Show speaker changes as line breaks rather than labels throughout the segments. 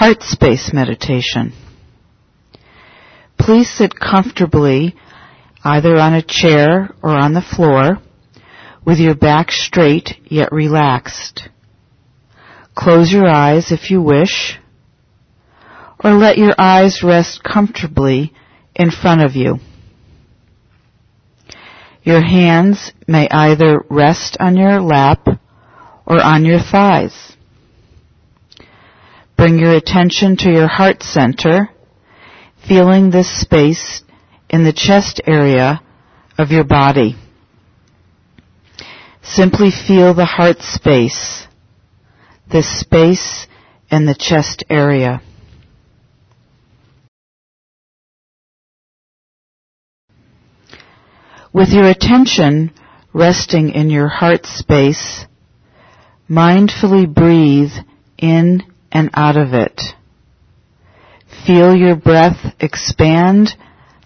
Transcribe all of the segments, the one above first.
Heart Space Meditation. Please sit comfortably either on a chair or on the floor with your back straight yet relaxed. Close your eyes if you wish or let your eyes rest comfortably in front of you. Your hands may either rest on your lap or on your thighs. Bring your attention to your heart center, feeling this space in the chest area of your body. Simply feel the heart space, this space in the chest area. With your attention resting in your heart space, mindfully breathe in and out of it. Feel your breath expand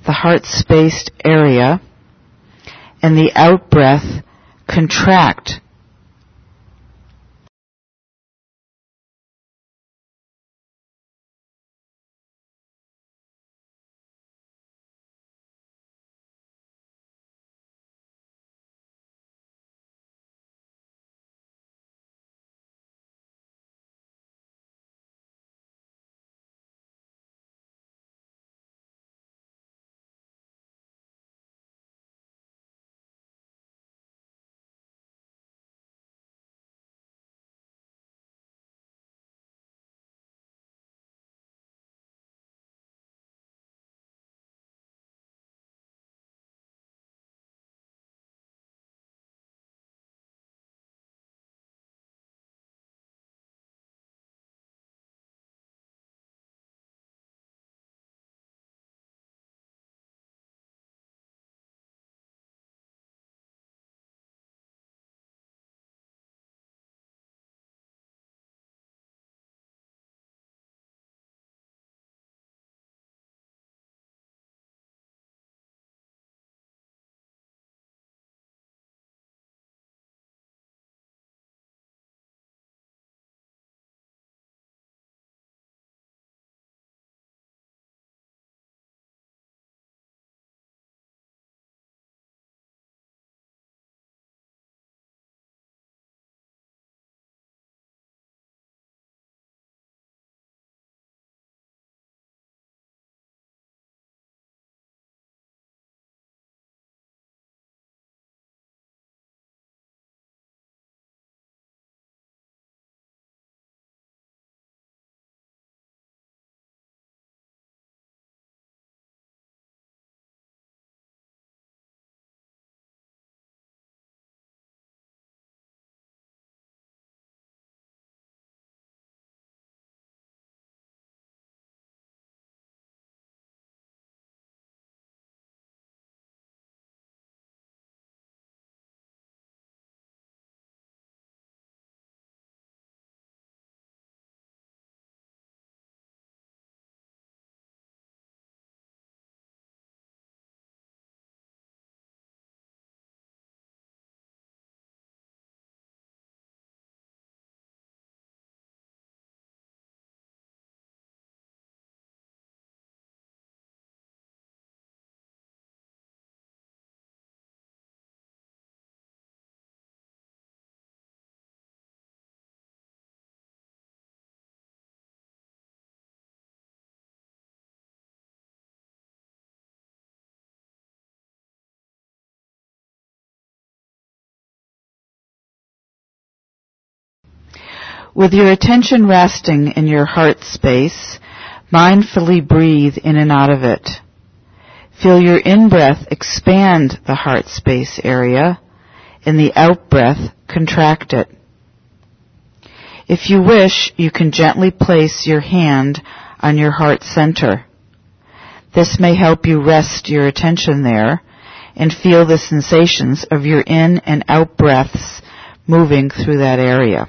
the heart spaced area and the out breath contract With your attention resting in your heart space, mindfully breathe in and out of it. Feel your in-breath expand the heart space area and the out-breath contract it. If you wish, you can gently place your hand on your heart center. This may help you rest your attention there and feel the sensations of your in and out breaths moving through that area.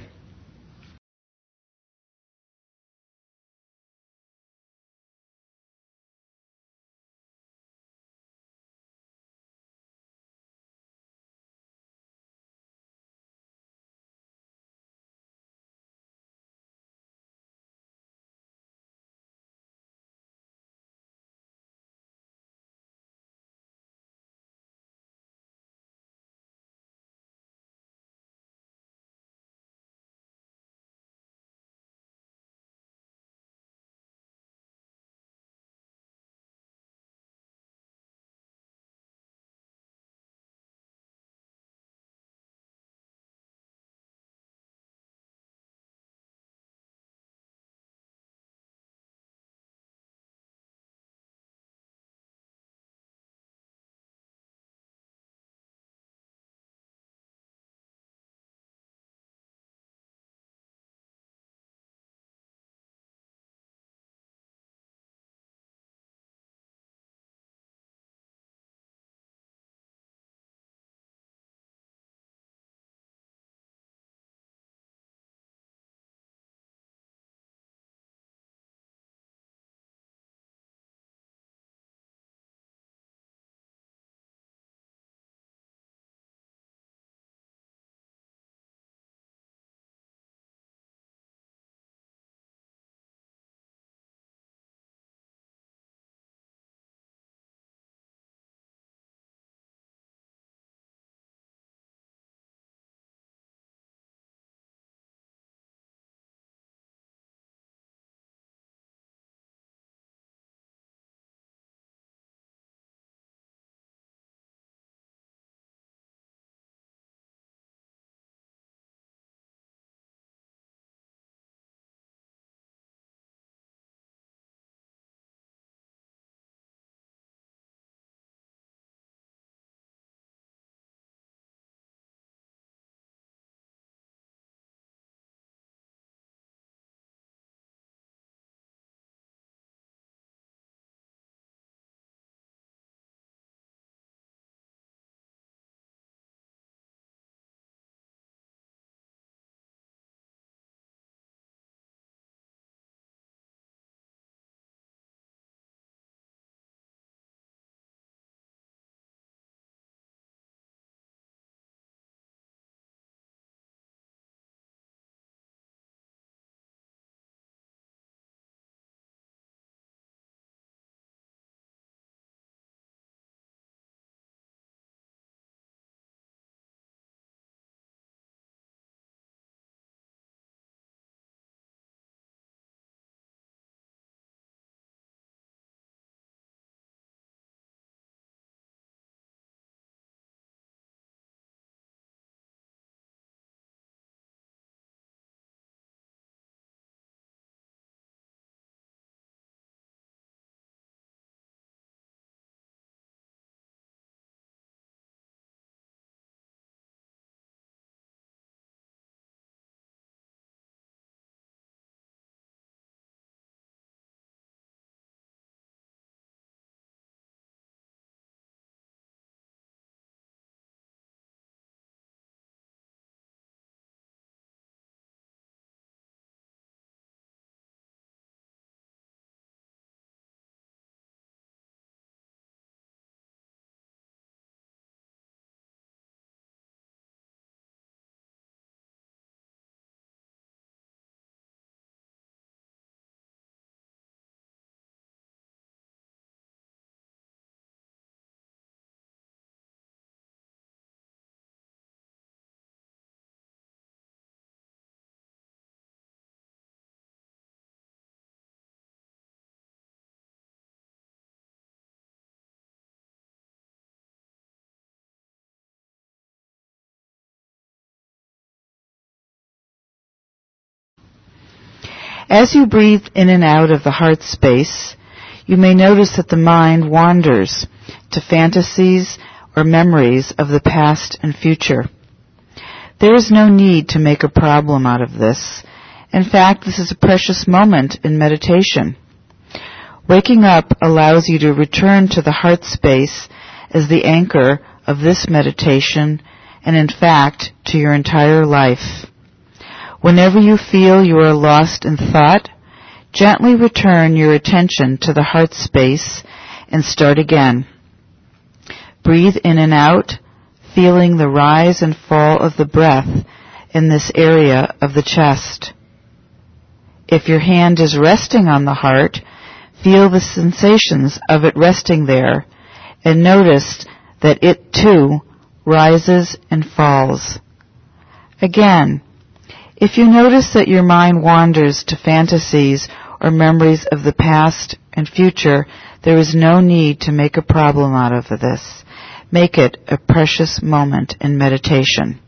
As you breathe in and out of the heart space, you may notice that the mind wanders to fantasies or memories of the past and future. There is no need to make a problem out of this. In fact, this is a precious moment in meditation. Waking up allows you to return to the heart space as the anchor of this meditation and in fact to your entire life. Whenever you feel you are lost in thought, gently return your attention to the heart space and start again. Breathe in and out, feeling the rise and fall of the breath in this area of the chest. If your hand is resting on the heart, feel the sensations of it resting there and notice that it too rises and falls. Again, if you notice that your mind wanders to fantasies or memories of the past and future, there is no need to make a problem out of this. Make it a precious moment in meditation.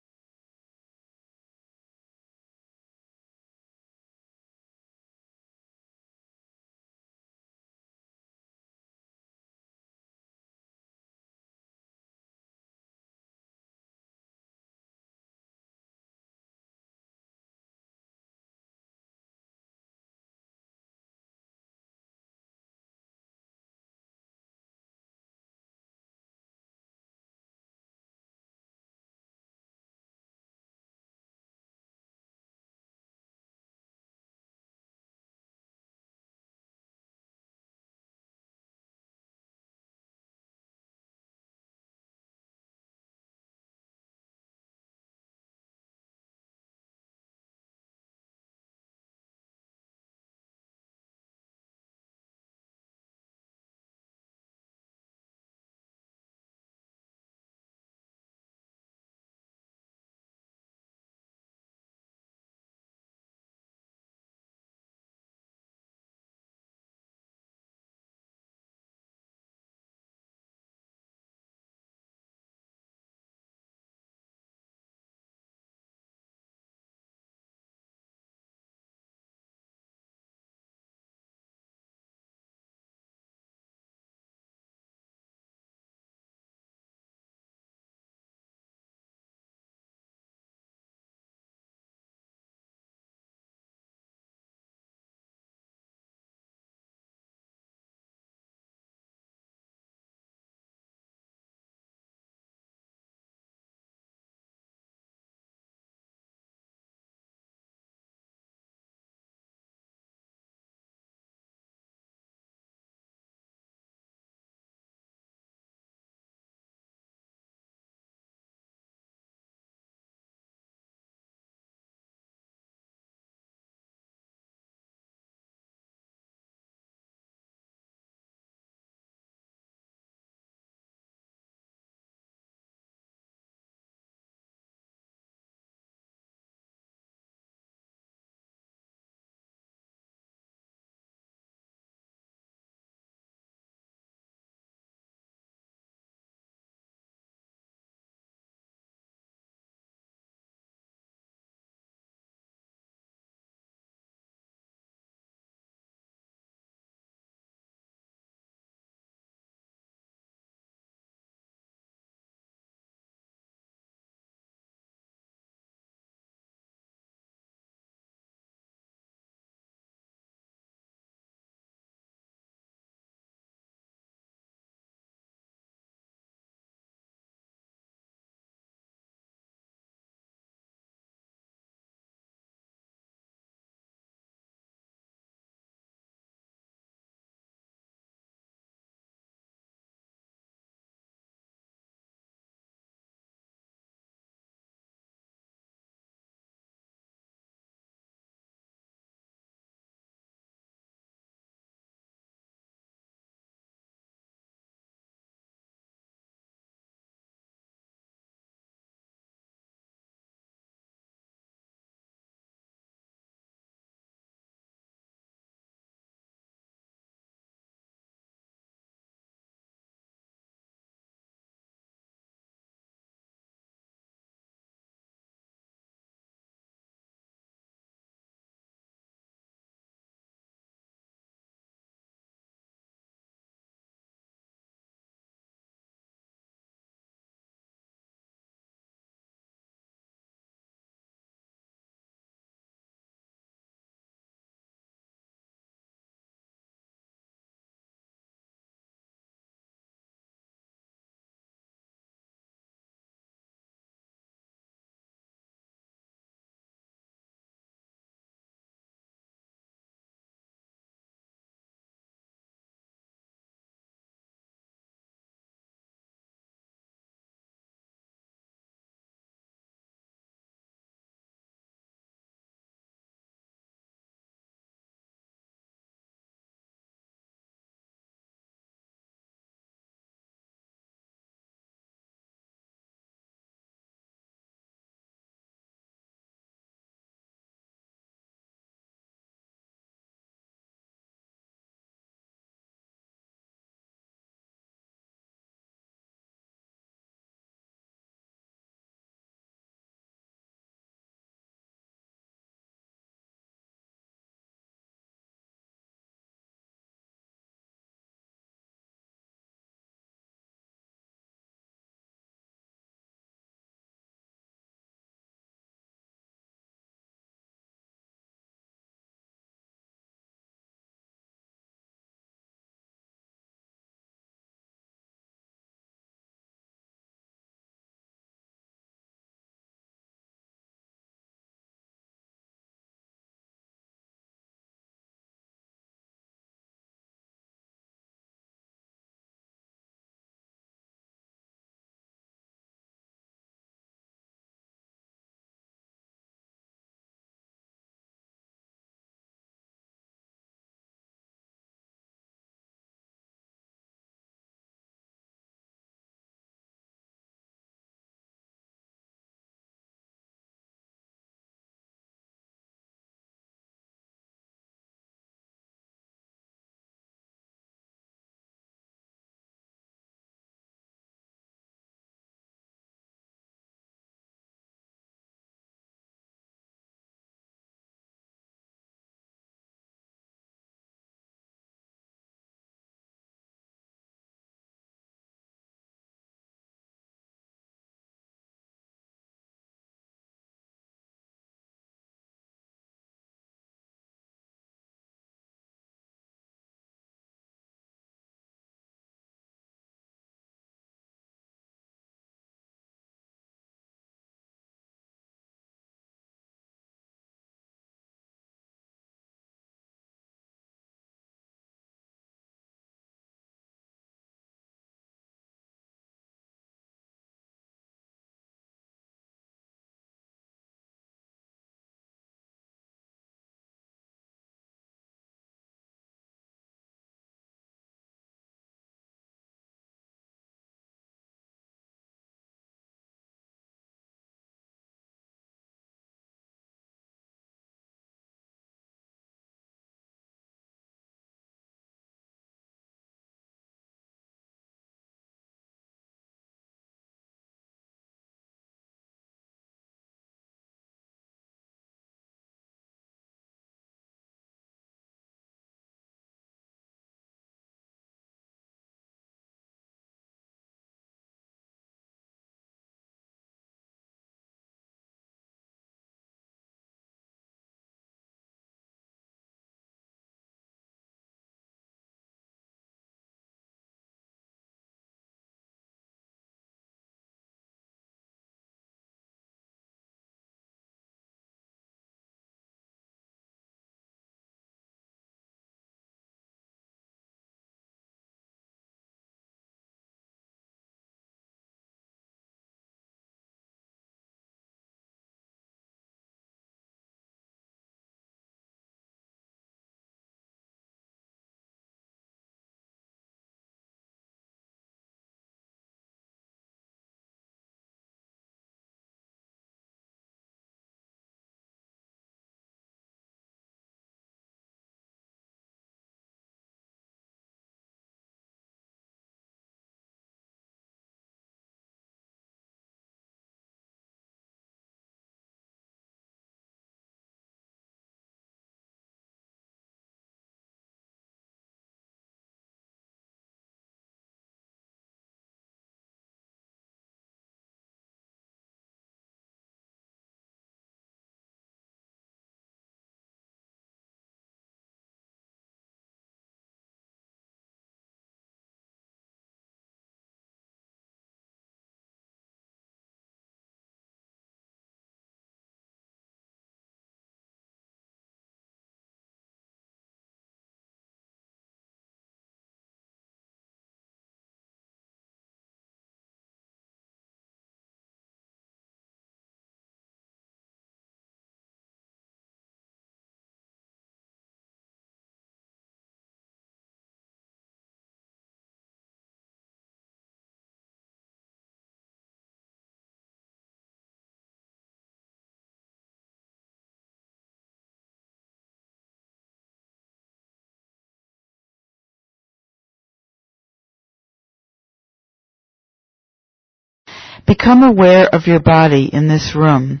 Become aware of your body in this room,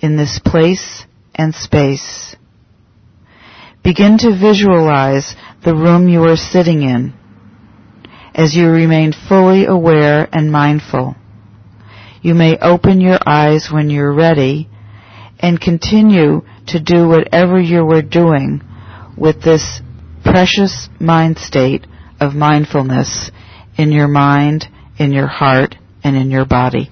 in this place and space. Begin to visualize the room you are sitting in as you remain fully aware and mindful. You may open your eyes when you're ready and continue to do whatever you were doing with this precious mind state of mindfulness in your mind, in your heart, and in your body.